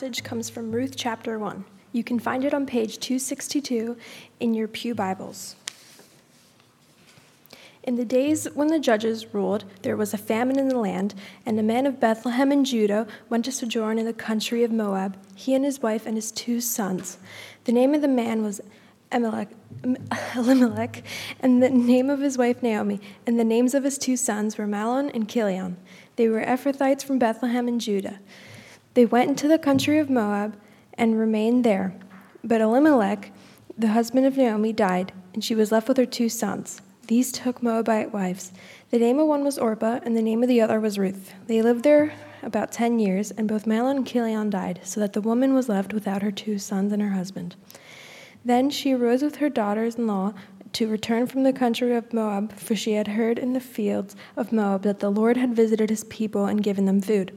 comes from Ruth chapter 1. You can find it on page 262 in your Pew Bibles. In the days when the judges ruled, there was a famine in the land, and a man of Bethlehem in Judah went to sojourn in the country of Moab, he and his wife and his two sons. The name of the man was Elimelech, and the name of his wife Naomi, and the names of his two sons were Mahlon and Chilion. They were Ephrathites from Bethlehem in Judah. They went into the country of Moab and remained there. But Elimelech, the husband of Naomi, died, and she was left with her two sons. These took Moabite wives. The name of one was Orpah, and the name of the other was Ruth. They lived there about ten years, and both Mahlon and Chilion died, so that the woman was left without her two sons and her husband. Then she arose with her daughters in law to return from the country of Moab, for she had heard in the fields of Moab that the Lord had visited his people and given them food.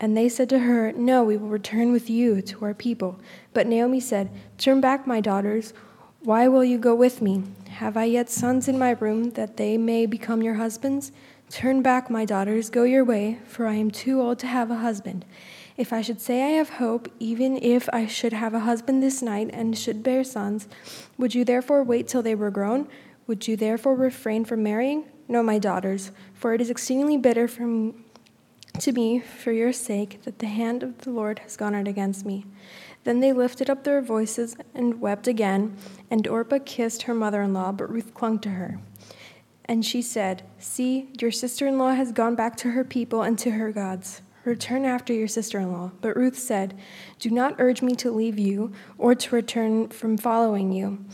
And they said to her, No, we will return with you to our people. But Naomi said, Turn back, my daughters. Why will you go with me? Have I yet sons in my room that they may become your husbands? Turn back, my daughters, go your way, for I am too old to have a husband. If I should say I have hope, even if I should have a husband this night and should bear sons, would you therefore wait till they were grown? Would you therefore refrain from marrying? No, my daughters, for it is exceedingly bitter for from to me for your sake that the hand of the Lord has gone out against me. Then they lifted up their voices and wept again, and Orpah kissed her mother in law, but Ruth clung to her. And she said, See, your sister in law has gone back to her people and to her gods. Return after your sister in law. But Ruth said, Do not urge me to leave you or to return from following you.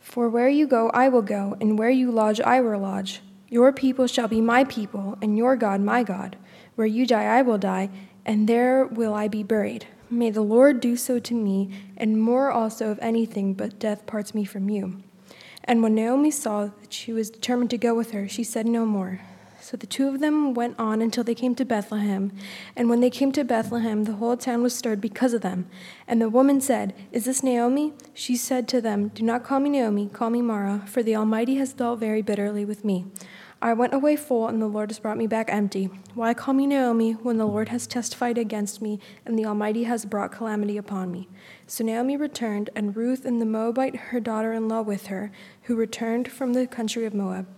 For where you go, I will go, and where you lodge, I will lodge. Your people shall be my people, and your God my God. Where you die, I will die, and there will I be buried. May the Lord do so to me, and more also if anything but death parts me from you. And when Naomi saw that she was determined to go with her, she said no more. So the two of them went on until they came to Bethlehem. And when they came to Bethlehem, the whole town was stirred because of them. And the woman said, Is this Naomi? She said to them, Do not call me Naomi, call me Mara, for the Almighty has dealt very bitterly with me. I went away full, and the Lord has brought me back empty. Why call me Naomi when the Lord has testified against me, and the Almighty has brought calamity upon me? So Naomi returned, and Ruth and the Moabite, her daughter in law, with her, who returned from the country of Moab.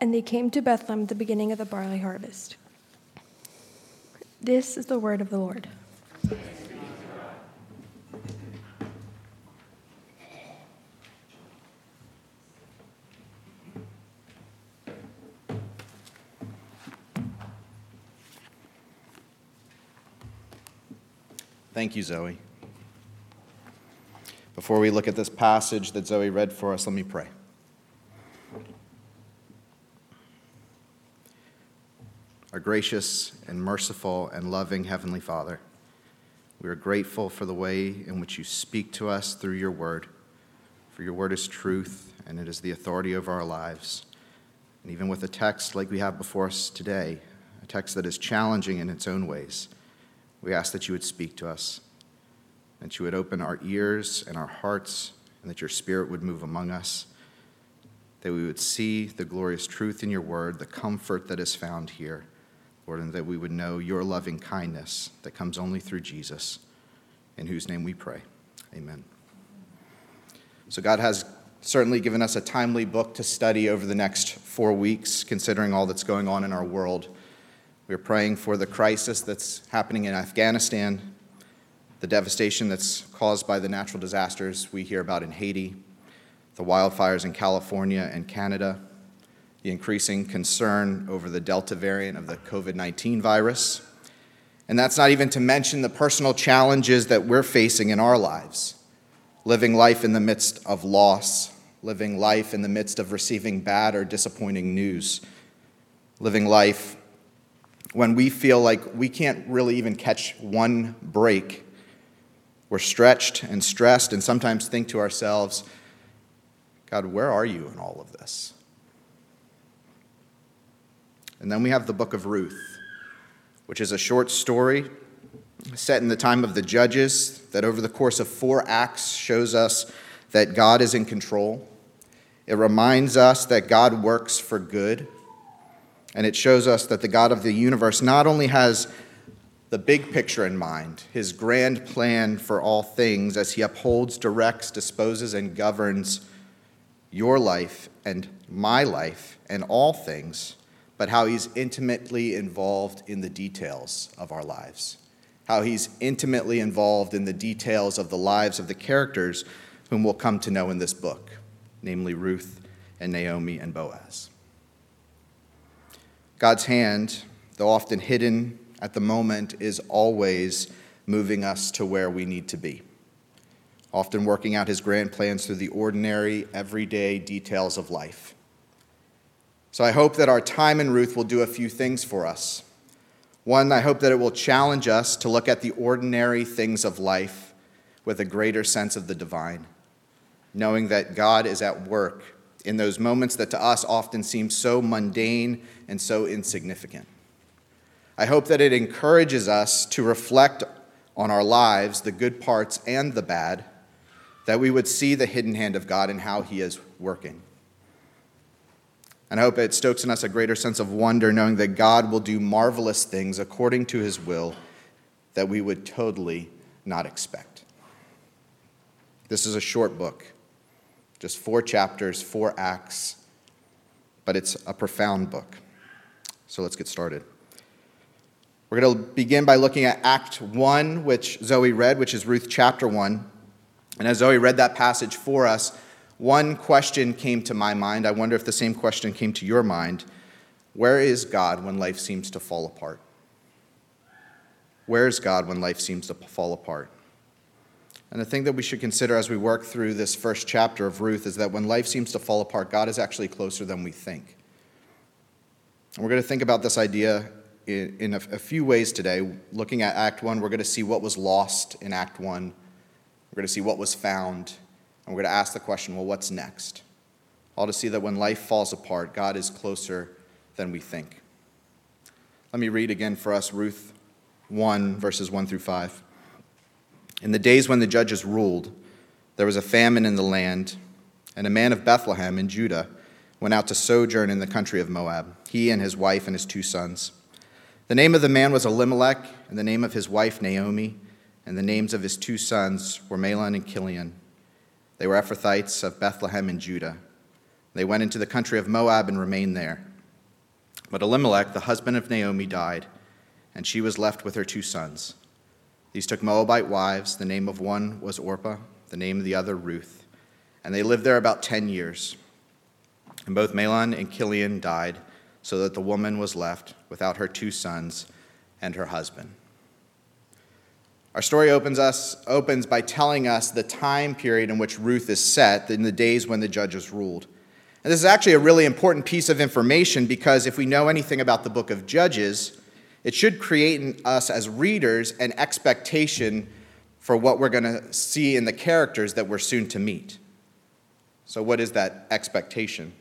And they came to Bethlehem at the beginning of the barley harvest. This is the word of the Lord. Thank you, Zoe. Before we look at this passage that Zoe read for us, let me pray. Our gracious and merciful and loving Heavenly Father, we are grateful for the way in which you speak to us through your word. For your word is truth, and it is the authority over our lives. And even with a text like we have before us today, a text that is challenging in its own ways, we ask that you would speak to us, that you would open our ears and our hearts, and that your spirit would move among us, that we would see the glorious truth in your word, the comfort that is found here, Lord, and that we would know your loving kindness that comes only through Jesus, in whose name we pray. Amen. So, God has certainly given us a timely book to study over the next four weeks, considering all that's going on in our world. We're praying for the crisis that's happening in Afghanistan, the devastation that's caused by the natural disasters we hear about in Haiti, the wildfires in California and Canada, the increasing concern over the Delta variant of the COVID 19 virus. And that's not even to mention the personal challenges that we're facing in our lives living life in the midst of loss, living life in the midst of receiving bad or disappointing news, living life when we feel like we can't really even catch one break. We're stretched and stressed, and sometimes think to ourselves, God, where are you in all of this? And then we have the book of Ruth, which is a short story set in the time of the judges that over the course of four acts shows us that God is in control. It reminds us that God works for good. And it shows us that the God of the universe not only has the big picture in mind, his grand plan for all things as he upholds, directs, disposes, and governs your life and my life and all things, but how he's intimately involved in the details of our lives how he's intimately involved in the details of the lives of the characters whom we'll come to know in this book, namely Ruth and Naomi and Boaz. God's hand, though often hidden at the moment, is always moving us to where we need to be, often working out his grand plans through the ordinary, everyday details of life. So I hope that our time in Ruth will do a few things for us. One, I hope that it will challenge us to look at the ordinary things of life with a greater sense of the divine, knowing that God is at work in those moments that to us often seem so mundane and so insignificant. I hope that it encourages us to reflect on our lives, the good parts and the bad, that we would see the hidden hand of God and how He is working. And I hope it stokes in us a greater sense of wonder, knowing that God will do marvelous things according to his will that we would totally not expect. This is a short book, just four chapters, four acts, but it's a profound book. So let's get started. We're going to begin by looking at Act 1, which Zoe read, which is Ruth chapter 1. And as Zoe read that passage for us, one question came to my mind. I wonder if the same question came to your mind. Where is God when life seems to fall apart? Where is God when life seems to fall apart? And the thing that we should consider as we work through this first chapter of Ruth is that when life seems to fall apart, God is actually closer than we think. And we're going to think about this idea in, a, few ways today. Looking at Act 1, we're going to see what was lost in Act 1, we're going to see what was found and we're going to ask the question well, what's next? All to see that when life falls apart, God is closer than we think. Let me read again for us Ruth 1, verses 1 through 5. In the days when the judges ruled, there was a famine in the land, and a man of Bethlehem in Judah went out to sojourn in the country of Moab, he and his wife and his two sons. The name of the man was Elimelech, and the name of his wife Naomi, and the names of his two sons were Mahlon and Chilion. They were Ephrathites of Bethlehem in Judah. They went into the country of Moab and remained there. But Elimelech, the husband of Naomi, died, and she was left with her two sons. These took Moabite wives. The name of one was Orpah, the name of the other Ruth. And they lived there about ten years. And both Mahlon and Chilion died, so that the woman was left without her two sons and her husband. Our story opens, us, opens by telling us the time period in which Ruth is set, in the days when the judges ruled. And this is actually a really important piece of information because if we know anything about the book of Judges, it should create in us as readers an expectation for what we're going to see in the characters that we're soon to meet. So, what is that expectation?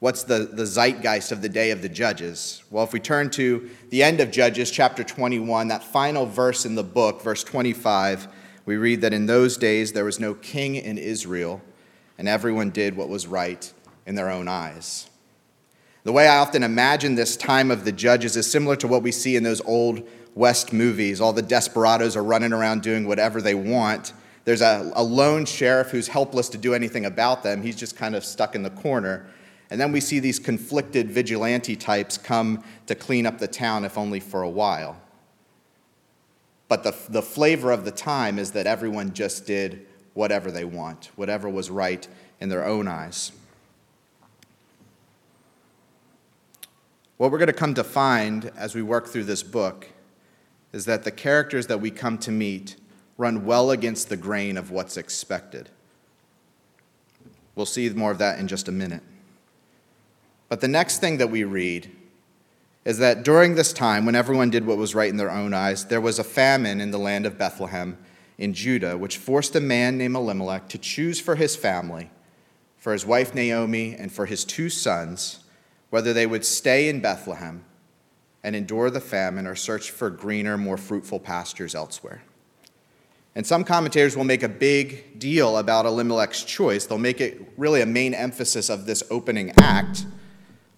What's the, the zeitgeist of the day of the judges? Well, if we turn to the end of Judges, chapter 21, that final verse in the book, verse 25, we read that in those days there was no king in Israel, and everyone did what was right in their own eyes. The way I often imagine this time of the judges is similar to what we see in those old West movies. All the desperados are running around doing whatever they want. There's a, a lone sheriff who's helpless to do anything about them. He's just kind of stuck in the corner. And then we see these conflicted vigilante types come to clean up the town, if only for a while. But the, the flavor of the time is that everyone just did whatever they want, whatever was right in their own eyes. What we're going to come to find as we work through this book is that the characters that we come to meet run well against the grain of what's expected. We'll see more of that in just a minute. But the next thing that we read is that during this time, when everyone did what was right in their own eyes, there was a famine in the land of Bethlehem in Judah, which forced a man named Elimelech to choose for his family for his wife Naomi and for his two sons, whether they would stay in Bethlehem and endure the famine or search for greener, more fruitful pastures elsewhere. And some commentators will make a big deal about Elimelech's choice. They'll make it really a main emphasis of this opening act,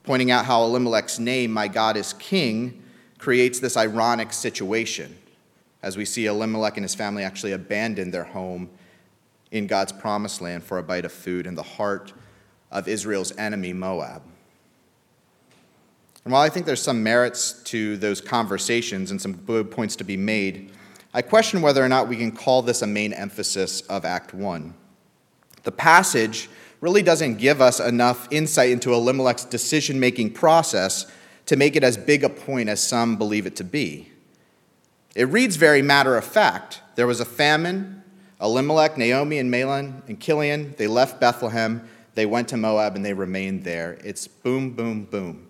pointing out how Elimelech's name, My God is King, creates this ironic situation as we see Elimelech and his family actually abandon their home in God's promised land for a bite of food in the heart of Israel's enemy, Moab. And while I think there's some merits to those conversations and some good points to be made, I question whether or not we can call this a main emphasis of Act 1. The passage really doesn't give us enough insight into Elimelech's decision making process to make it as big a point as some believe it to be. It reads very matter of fact. There was a famine. Elimelech, Naomi, and Mahlon and Chilion, they left Bethlehem, they went to Moab, and they remained there. It's boom, boom, boom.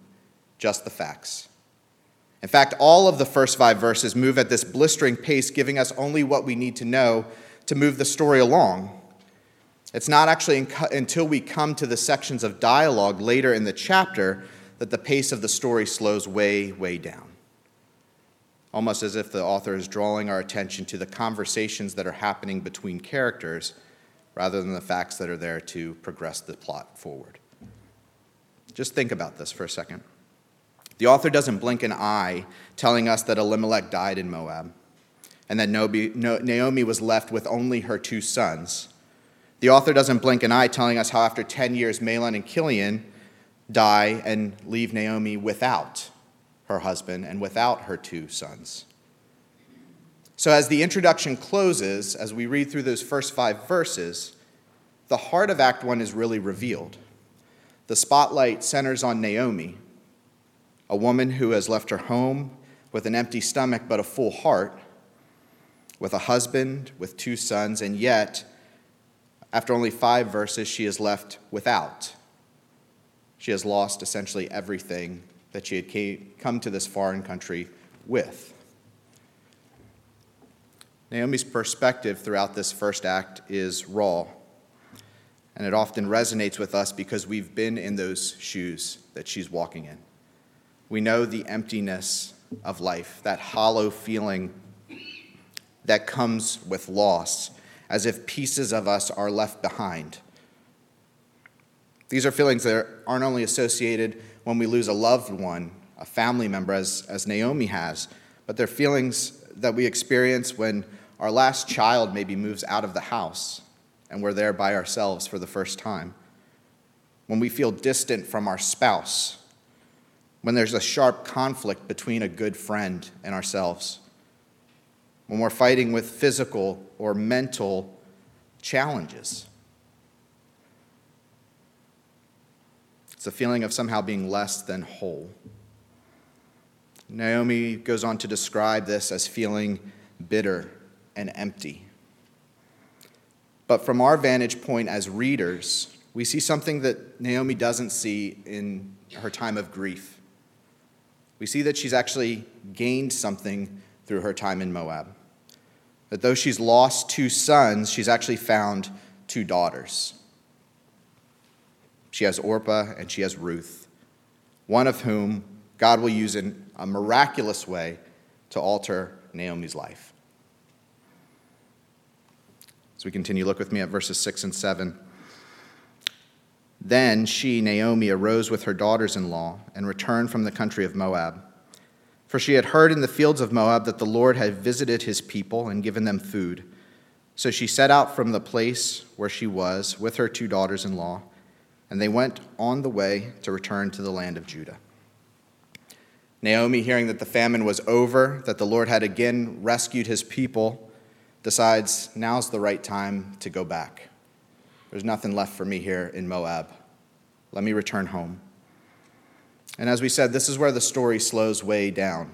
Just the facts. In fact, all of the first five verses move at this blistering pace, giving us only what we need to know to move the story along. It's not actually until we come to the sections of dialogue later in the chapter that the pace of the story slows way, way down. Almost as if the author is drawing our attention to the conversations that are happening between characters rather than the facts that are there to progress the plot forward. Just think about this for a second. The author doesn't blink an eye telling us that Elimelech died in Moab and that Naomi was left with only her two sons. The author doesn't blink an eye telling us how after 10 years, Mahlon and Chilion die and leave Naomi without her husband and without her two sons. So, as the introduction closes, as we read through those first five verses, the heart of Act 1 is really revealed. The spotlight centers on Naomi a woman who has left her home with an empty stomach but a full heart, with a husband, with two sons, and yet, after only five verses, she is left without. She has lost essentially everything that she had come to this foreign country with. Naomi's perspective throughout this first act is raw, and it often resonates with us because we've been in those shoes that she's walking in we know the emptiness of life, that hollow feeling that comes with loss, as if pieces of us are left behind. These are feelings that aren't only associated when we lose a loved one, a family member, as, as Naomi has, but they're feelings that we experience when our last child maybe moves out of the house and we're there by ourselves for the first time. When we feel distant from our spouse when there's a sharp conflict between a good friend and ourselves, when we're fighting with physical or mental challenges. It's a feeling of somehow being less than whole. Naomi goes on to describe this as feeling bitter and empty. But from our vantage point as readers, we see something that Naomi doesn't see in her time of grief we see that she's actually gained something through her time in Moab. That though she's lost two sons, she's actually found two daughters. She has Orpah and she has Ruth, one of whom God will use in a miraculous way to alter Naomi's life. As we continue, look with me at verses 6 and 7. Then she, Naomi, arose with her daughters in law and returned from the country of Moab. For she had heard in the fields of Moab that the Lord had visited his people and given them food. So she set out from the place where she was with her two daughters in law, and they went on the way to return to the land of Judah. Naomi, hearing that the famine was over, that the Lord had again rescued his people, decides now's the right time to go back. There's nothing left for me here in Moab. Let me return home. And as we said, this is where the story slows way down.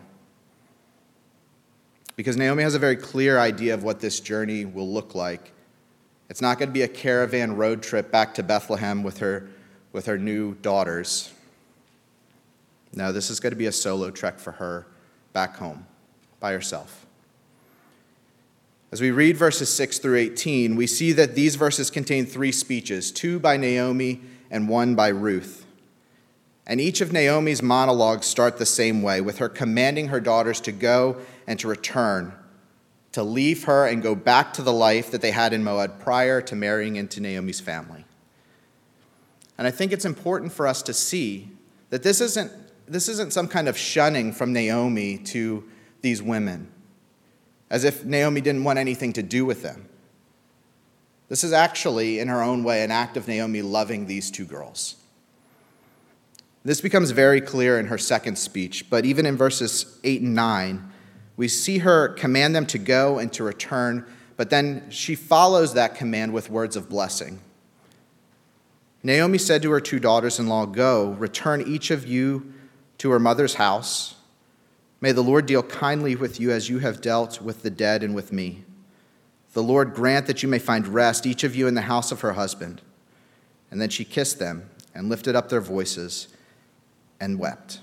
Because Naomi has a very clear idea of what this journey will look like. It's not going to be a caravan road trip back to Bethlehem with her, with her new daughters. No, this is going to be a solo trek for her back home by herself. As we read verses 6 through 18, we see that these verses contain three speeches two by Naomi and one by Ruth. And each of Naomi's monologues start the same way, with her commanding her daughters to go and to return, to leave her and go back to the life that they had in Moab prior to marrying into Naomi's family. And I think it's important for us to see that this isn't, this isn't some kind of shunning from Naomi to these women, as if Naomi didn't want anything to do with them. This is actually, in her own way, an act of Naomi loving these two girls. This becomes very clear in her second speech, but even in verses 8 and 9, we see her command them to go and to return, but then she follows that command with words of blessing. Naomi said to her two daughters in law, Go, return each of you to her mother's house. May the Lord deal kindly with you as you have dealt with the dead and with me. The Lord grant that you may find rest, each of you in the house of her husband. And then she kissed them and lifted up their voices and wept.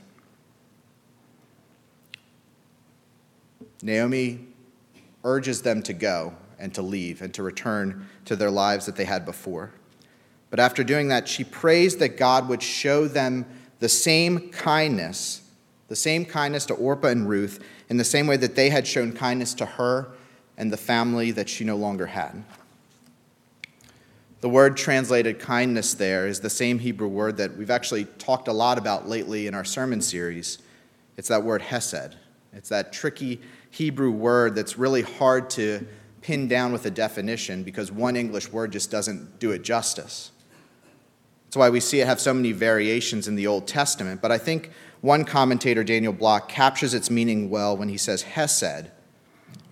Naomi urges them to go and to leave and to return to their lives that they had before. But after doing that, she prays that God would show them the same kindness, the same kindness to Orpah and Ruth, in the same way that they had shown kindness to her and the family that she no longer had. The word translated kindness there is the same Hebrew word that we've actually talked a lot about lately in our sermon series. It's that word hesed. It's that tricky Hebrew word that's really hard to pin down with a definition because one English word just doesn't do it justice. That's why we see it have so many variations in the Old Testament. But I think one commentator, Daniel Block, captures its meaning well when he says Hesed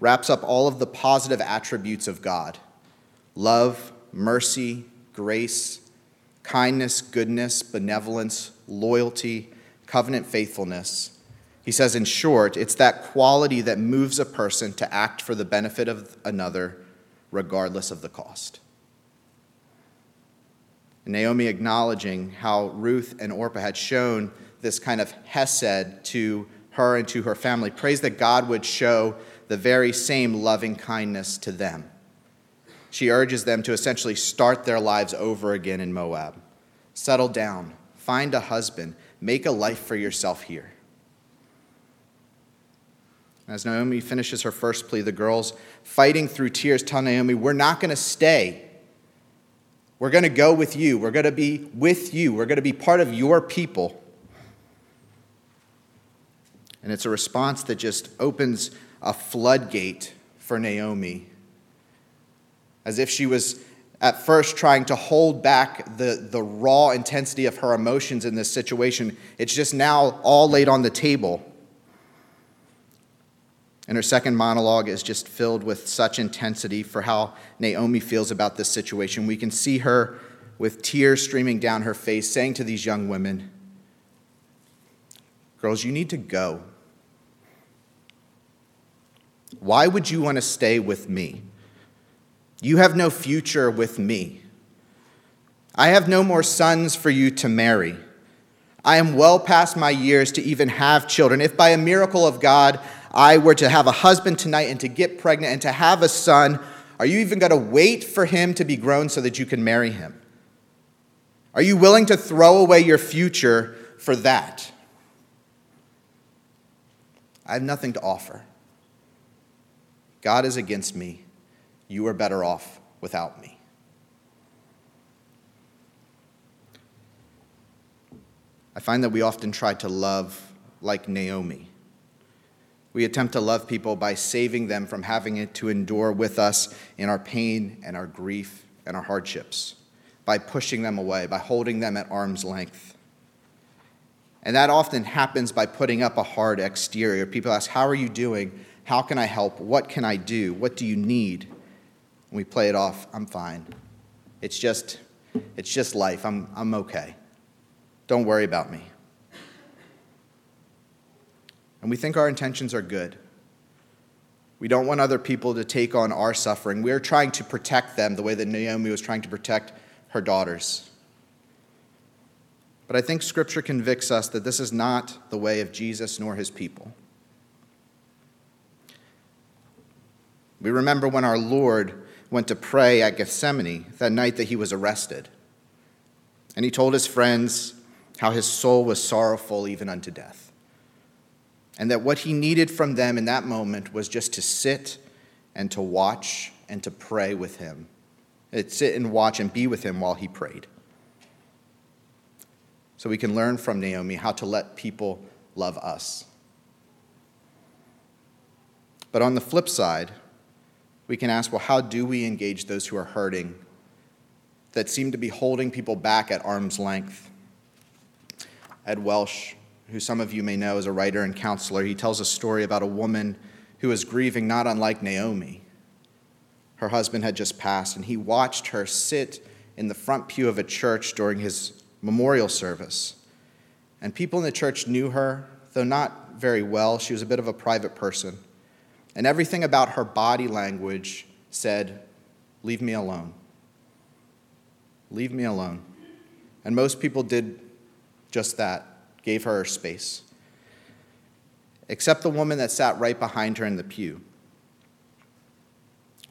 wraps up all of the positive attributes of God love, mercy, grace, kindness, goodness, benevolence, loyalty, covenant faithfulness. He says, in short, it's that quality that moves a person to act for the benefit of another, regardless of the cost. And Naomi acknowledging how Ruth and Orpah had shown this kind of hesed to her and to her family, prays that God would show the very same loving kindness to them. She urges them to essentially start their lives over again in Moab. Settle down, find a husband, make a life for yourself here. As Naomi finishes her first plea, the girls, fighting through tears, tell Naomi, We're not going to stay. We're going to go with you. We're going to be with you. We're going to be part of your people. And it's a response that just opens a floodgate for Naomi. As if she was at first trying to hold back the, the raw intensity of her emotions in this situation. It's just now all laid on the table. And her second monologue is just filled with such intensity for how Naomi feels about this situation. We can see her with tears streaming down her face saying to these young women, Girls, you need to go. Why would you want to stay with me? You have no future with me. I have no more sons for you to marry. I am well past my years to even have children. If by a miracle of God I were to have a husband tonight and to get pregnant and to have a son, are you even going to wait for him to be grown so that you can marry him? Are you willing to throw away your future for that? I have nothing to offer. God is against me. You are better off without me. I find that we often try to love like Naomi. We attempt to love people by saving them from having to endure with us in our pain and our grief and our hardships, by pushing them away, by holding them at arm's length. And that often happens by putting up a hard exterior. People ask, How are you doing? How can I help? What can I do? What do you need? And we play it off, I'm fine. It's just, it's just life. I'm, I'm okay. Don't worry about me and we think our intentions are good. We don't want other people to take on our suffering. We are trying to protect them the way that Naomi was trying to protect her daughters. But I think Scripture convicts us that this is not the way of Jesus nor his people. We remember when our Lord went to pray at Gethsemane that night that he was arrested. And he told his friends how his soul was sorrowful even unto death. And that what he needed from them in that moment was just to sit and to watch and to pray with him. To sit and watch and be with him while he prayed. So we can learn from Naomi how to let people love us. But on the flip side, we can ask well, how do we engage those who are hurting that seem to be holding people back at arm's length? Ed Welch, who some of you may know as a writer and counselor, he tells a story about a woman who was grieving not unlike Naomi. Her husband had just passed, and he watched her sit in the front pew of a church during his memorial service. And people in the church knew her, though not very well. She was a bit of a private person. And everything about her body language said, Leave me alone. Leave me alone. And most people did just that, gave her space. Except the woman that sat right behind her in the pew.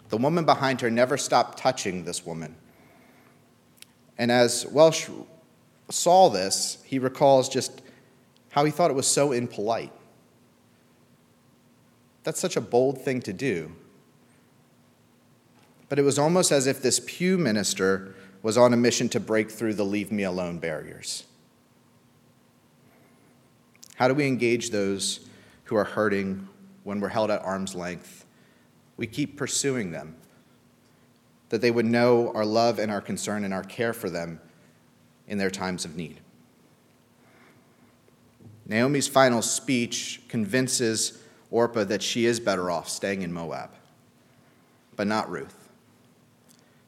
The woman behind her never stopped touching this woman. And as Welch saw this, he recalls just how he thought it was so impolite. That's such a bold thing to do. But it was almost as if this pew minister was on a mission to break through the leave me alone barriers. How do we engage those who are hurting when we're held at arm's length? We keep pursuing them, that they would know our love and our concern and our care for them in their times of need. Naomi's final speech convinces Orpah that she is better off staying in Moab, but not Ruth.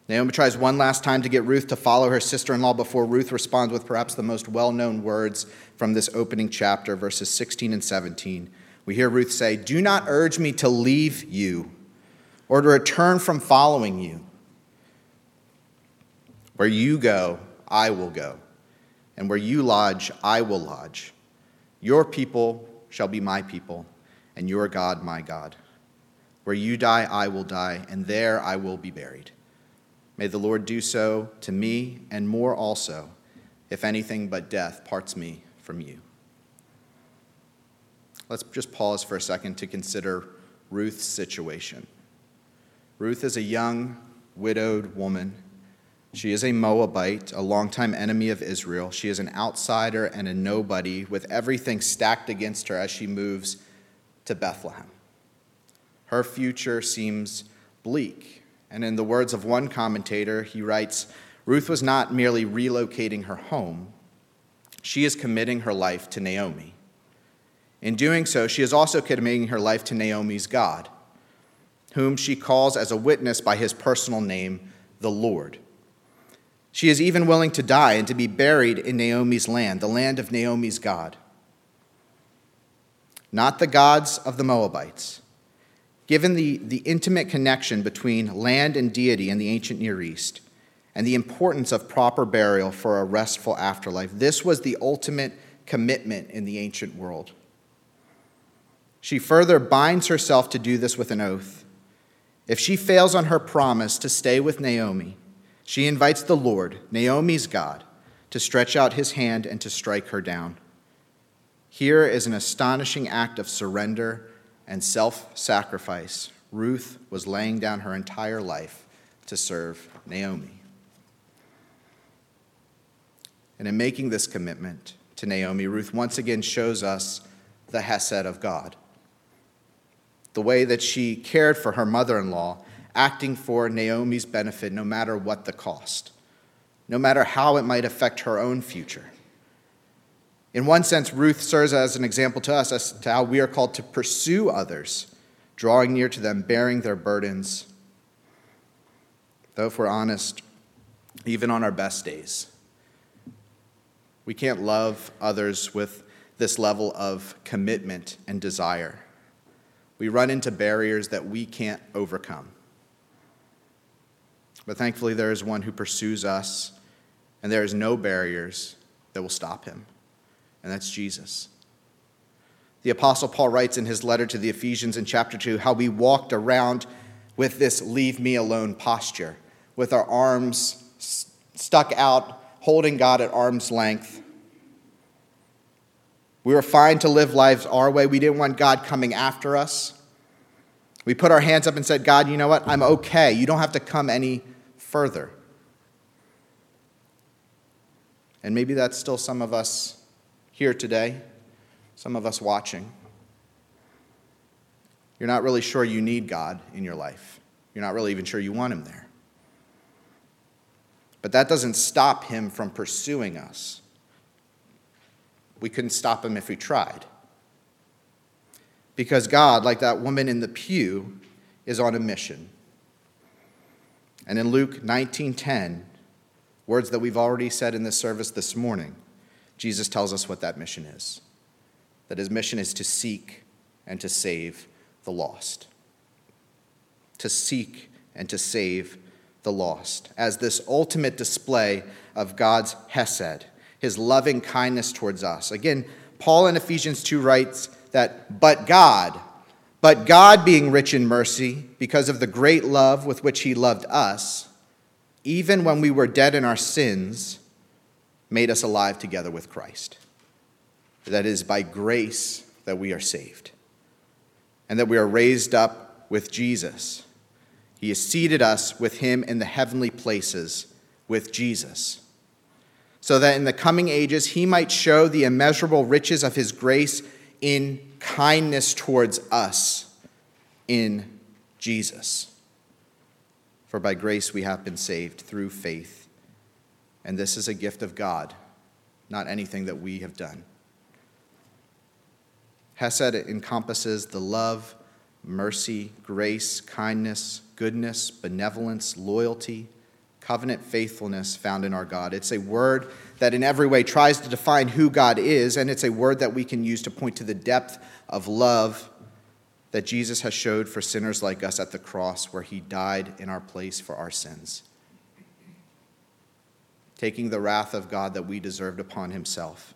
Naomi tries one last time to get Ruth to follow her sister in law before Ruth responds with perhaps the most well known words from this opening chapter, verses 16 and 17. We hear Ruth say, Do not urge me to leave you or to return from following you. Where you go, I will go, and where you lodge, I will lodge. Your people shall be my people and your God my God. Where you die, I will die, and there I will be buried. May the Lord do so to me and more also, if anything but death parts me from you. Let's just pause for a second to consider Ruth's situation. Ruth is a young, widowed woman. She is a Moabite, a longtime enemy of Israel. She is an outsider and a nobody with everything stacked against her as she moves to Bethlehem. Her future seems bleak. And in the words of one commentator, he writes Ruth was not merely relocating her home, she is committing her life to Naomi. In doing so, she is also committing her life to Naomi's God, whom she calls as a witness by his personal name, the Lord. She is even willing to die and to be buried in Naomi's land, the land of Naomi's God not the gods of the Moabites. Given the, the intimate connection between land and deity in the ancient Near East and the importance of proper burial for a restful afterlife, this was the ultimate commitment in the ancient world. She further binds herself to do this with an oath. If she fails on her promise to stay with Naomi, she invites the Lord, Naomi's God, to stretch out his hand and to strike her down. Here is an astonishing act of surrender and self sacrifice. Ruth was laying down her entire life to serve Naomi. And in making this commitment to Naomi, Ruth once again shows us the Hesed of God. The way that she cared for her mother in law, acting for Naomi's benefit no matter what the cost, no matter how it might affect her own future. In one sense, Ruth serves as an example to us as to how we are called to pursue others, drawing near to them, bearing their burdens. Though, if we're honest, even on our best days, we can't love others with this level of commitment and desire. We run into barriers that we can't overcome. But thankfully, there is one who pursues us, and there is no barriers that will stop him and that's Jesus. The Apostle Paul writes in his letter to the Ephesians in chapter 2 how we walked around with this leave me alone posture, with our arms stuck out, holding God at arm's length. We were fine to live lives our way. We didn't want God coming after us. We put our hands up and said, God, you know what? I'm okay. You don't have to come any further. And maybe that's still some of us here today, some of us watching. You're not really sure you need God in your life. You're not really even sure you want Him there. But that doesn't stop Him from pursuing us. We couldn't stop Him if we tried. Because God, like that woman in the pew, is on a mission. And in Luke 19:10, words that we've already said in this service this morning, Jesus tells us what that mission is. That his mission is to seek and to save the lost. To seek and to save the lost, as this ultimate display of God's Hesed, his loving kindness towards us. Again, Paul in Ephesians 2 writes that, but God, but God being rich in mercy, because of the great love with which he loved us, even when we were dead in our sins, made us alive together with Christ. That is by grace that we are saved, and that we are raised up with Jesus. He has seated us with him in the heavenly places with Jesus, so that in the coming ages he might show the immeasurable riches of his grace in kindness towards us in Jesus. For by grace we have been saved through faith. And this is a gift of God, not anything that we have done. Hesed encompasses the love, mercy, grace, kindness, goodness, benevolence, loyalty, covenant faithfulness found in our God. It's a word that in every way tries to define who God is, and it's a word that we can use to point to the depth of love that Jesus has showed for sinners like us at the cross, where he died in our place for our sins, taking the wrath of God that we deserved upon himself,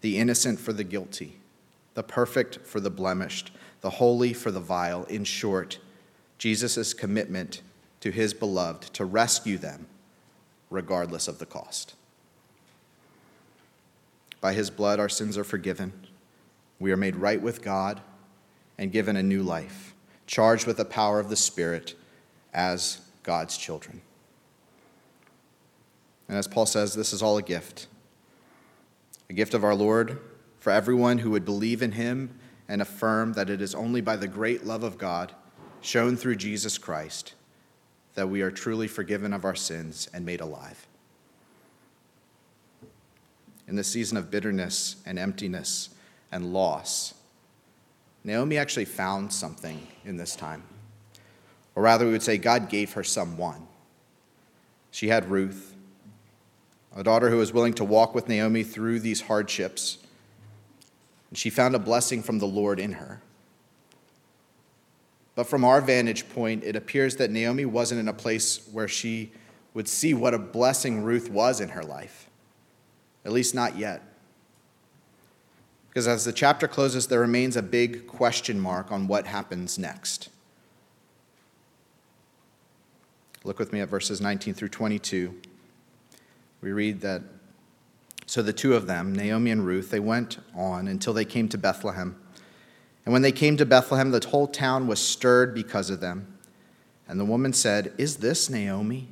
the innocent for the guilty, the perfect for the blemished, the holy for the vile. In short, Jesus' commitment to his beloved to rescue them regardless of the cost. By his blood, our sins are forgiven. We are made right with God and given a new life, charged with the power of the Spirit as God's children. And as Paul says, this is all a gift a gift of our Lord for everyone who would believe in him and affirm that it is only by the great love of God shown through Jesus Christ that we are truly forgiven of our sins and made alive. In the season of bitterness and emptiness and loss, Naomi actually found something in this time. Or rather, we would say God gave her someone. She had Ruth, a daughter who was willing to walk with Naomi through these hardships. And she found a blessing from the Lord in her. But from our vantage point, it appears that Naomi wasn't in a place where she would see what a blessing Ruth was in her life, at least not yet. Because as the chapter closes, there remains a big question mark on what happens next. Look with me at verses 19 through 22. We read that so the two of them, Naomi and Ruth, they went on until they came to Bethlehem. And when they came to Bethlehem, the whole town was stirred because of them. And the woman said, Is this Naomi?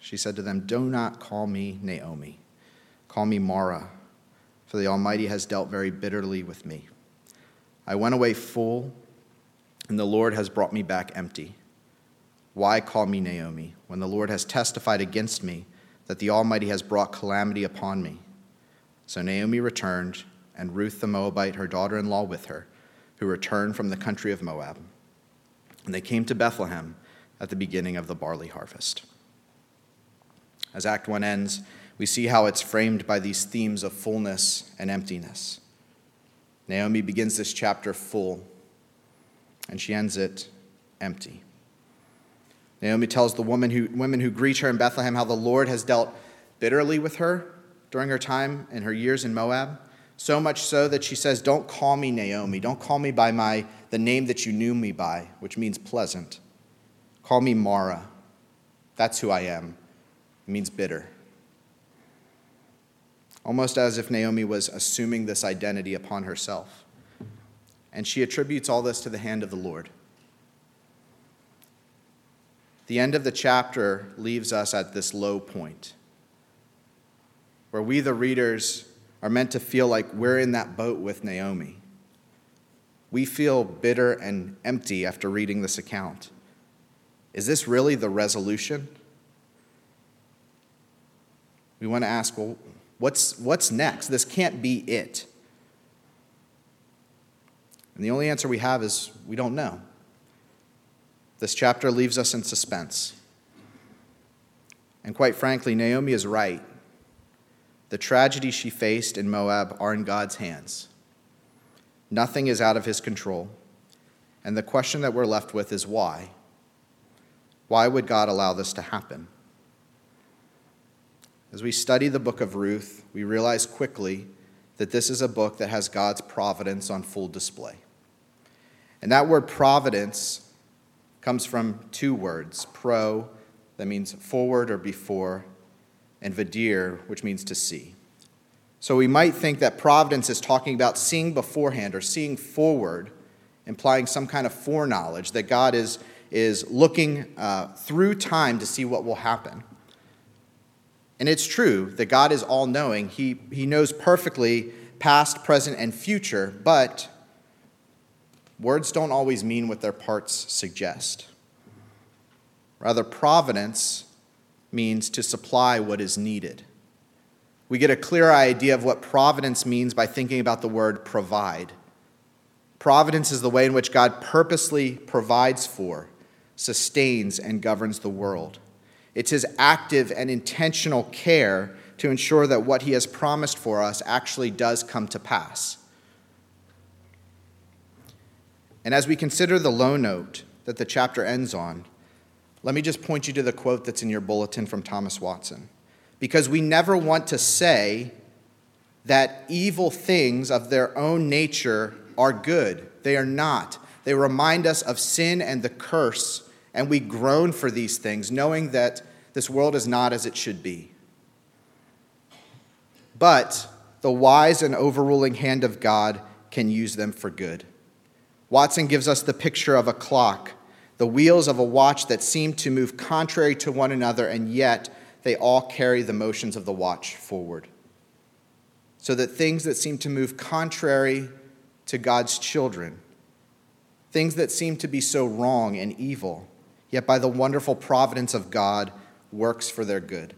She said to them, Do not call me Naomi. Call me Mara for the Almighty has dealt very bitterly with me. I went away full, and the Lord has brought me back empty. Why call me Naomi, when the Lord has testified against me that the Almighty has brought calamity upon me? So Naomi returned, and Ruth the Moabite, her daughter in law, with her, who returned from the country of Moab. And they came to Bethlehem at the beginning of the barley harvest. As Act 1 ends, we see how it's framed by these themes of fullness and emptiness. Naomi begins this chapter full, and she ends it empty. Naomi tells the woman who, women who greet her in Bethlehem how the Lord has dealt bitterly with her during her time and her years in Moab. So much so that she says, Don't call me Naomi. Don't call me by my, the name that you knew me by, which means pleasant. Call me Mara. That's who I am. It means bitter. Almost as if Naomi was assuming this identity upon herself. And she attributes all this to the hand of the Lord. The end of the chapter leaves us at this low point where we, the readers, are meant to feel like we're in that boat with Naomi. We feel bitter and empty after reading this account. Is this really the resolution? We want to ask, well, what's, what's next? This can't be it. And the only answer we have is we don't know. This chapter leaves us in suspense. And quite frankly, Naomi is right. The tragedies she faced in Moab are in God's hands. Nothing is out of his control. And the question that we're left with is why? Why would God allow this to happen? As we study the book of Ruth, we realize quickly that this is a book that has God's providence on full display. And that word providence comes from two words pro, that means forward or before, and videre, which means to see. So we might think that providence is talking about seeing beforehand or seeing forward, implying some kind of foreknowledge, that God is, is looking uh, through time to see what will happen. And it's true that God is all knowing, he, he knows perfectly past, present, and future, but Words don't always mean what their parts suggest. Rather, providence means to supply what is needed. We get a clear idea of what providence means by thinking about the word provide. Providence is the way in which God purposely provides for, sustains, and governs the world. It's his active and intentional care to ensure that what he has promised for us actually does come to pass. And as we consider the low note that the chapter ends on, let me just point you to the quote that's in your bulletin from Thomas Watson. Because we never want to say that evil things of their own nature are good. They are not. They remind us of sin and the curse, and we groan for these things, knowing that this world is not as it should be. But the wise and overruling hand of God can use them for good. Watson gives us the picture of a clock, the wheels of a watch that seem to move contrary to one another, and yet they all carry the motions of the watch forward. So that things that seem to move contrary to God's children, things that seem to be so wrong and evil, yet by the wonderful providence of God, works for their good.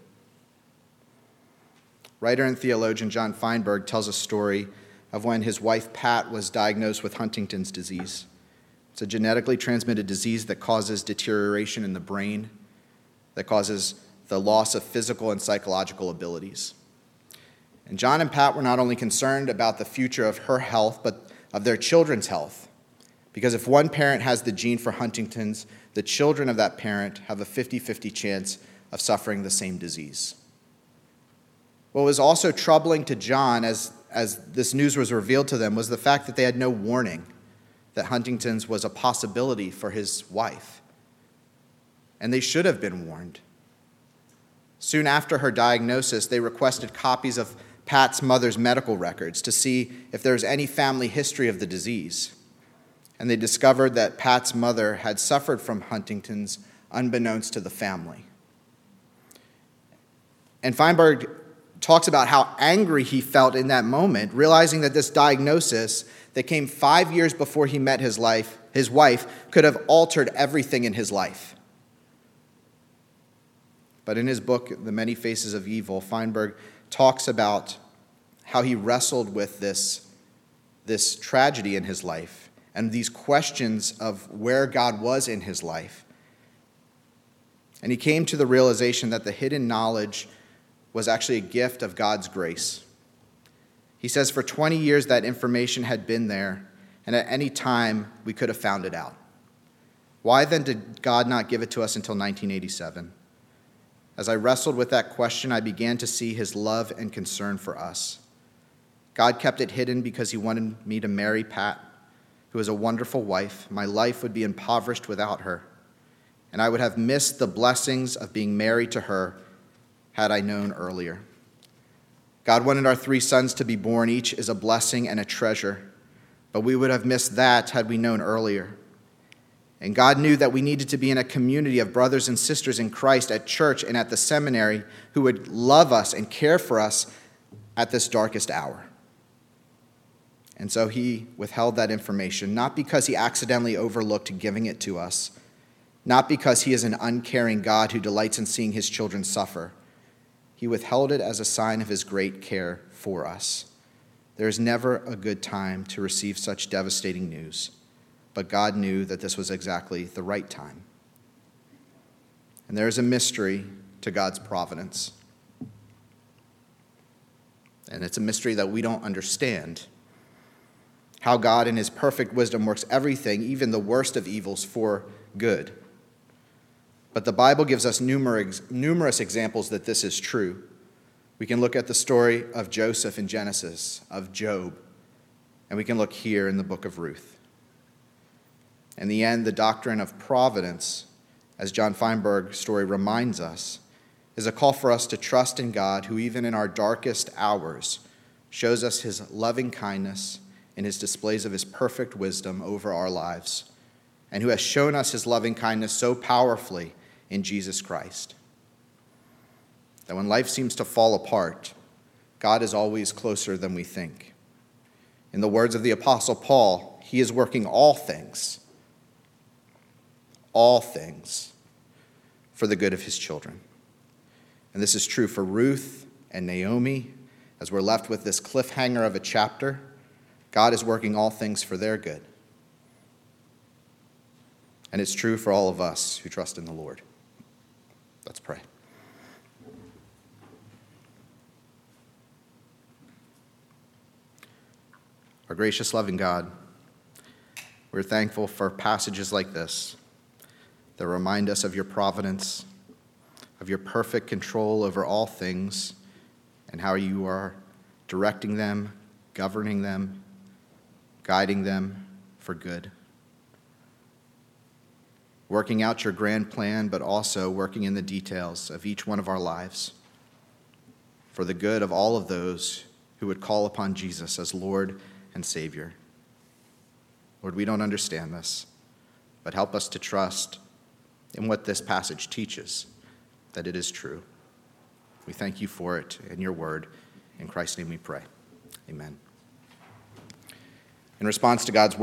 Writer and theologian John Feinberg tells a story of when his wife Pat was diagnosed with Huntington's disease. It's a genetically transmitted disease that causes deterioration in the brain, that causes the loss of physical and psychological abilities. And John and Pat were not only concerned about the future of her health, but of their children's health. Because if one parent has the gene for Huntington's, the children of that parent have a 50 50 chance of suffering the same disease. What was also troubling to John as as this news was revealed to them was the fact that they had no warning that Huntington's was a possibility for his wife. And they should have been warned. Soon after her diagnosis, they requested copies of Pat's mother's medical records to see if there was any family history of the disease. And they discovered that Pat's mother had suffered from Huntington's unbeknownst to the family. And Feinberg talks about how angry he felt in that moment, realizing that this diagnosis that came five years before he met his life, his wife, could have altered everything in his life. But in his book, The Many Faces of Evil, Feinberg talks about how he wrestled with this, this tragedy in his life and these questions of where God was in his life. And he came to the realization that the hidden knowledge was actually a gift of God's grace. He says for 20 years that information had been there, and at any time we could have found it out. Why then did God not give it to us until 1987? As I wrestled with that question, I began to see his love and concern for us. God kept it hidden because he wanted me to marry Pat, who is a wonderful wife. My life would be impoverished without her. and I would have missed the blessings of being married to her had I known earlier. God wanted our three sons to be born, each is a blessing and a treasure, but we would have missed that had we known earlier. And God knew that we needed to be in a community of brothers and sisters in Christ at church and at the seminary who would love us and care for us at this darkest hour. And so he withheld that information, not because he accidentally overlooked giving it to us, not because he is an uncaring God who delights in seeing his children suffer. He withheld it as a sign of his great care for us. There is never a good time to receive such devastating news, but God knew that this was exactly the right time. And there is a mystery to God's providence. And it's a mystery that we don't understand how God, in his perfect wisdom, works everything, even the worst of evils, for good. But the Bible gives us numerous, numerous examples that this is true. We can look at the story of Joseph in Genesis, of Job, and we can look here in the book of Ruth. In the end, the doctrine of providence, as John Feinberg's story reminds us, is a call for us to trust in God, who, even in our darkest hours, shows us his loving kindness and his displays of his perfect wisdom over our lives, and who has shown us his loving kindness so powerfully in Jesus Christ. That when life seems to fall apart, God is always closer than we think. In the words of the Apostle Paul, he is working all things, all things, for the good of his children. And this is true for Ruth and Naomi, as we're left with this cliffhanger of a chapter God is working all things for their good. And it's true for all of us who trust in the Lord. Let's pray. Our gracious, loving God, we're thankful for passages like this that remind us of your providence, of your perfect control over all things, and how you are directing them, governing them, guiding them for good. Working out your grand plan, but also working in the details of each one of our lives for the good of all of those who would call upon Jesus as Lord and Savior. Lord, we don't understand this, but help us to trust in what this passage teaches, that it is true. We thank you for it in your word. In Christ's name we pray. Amen. In response to God's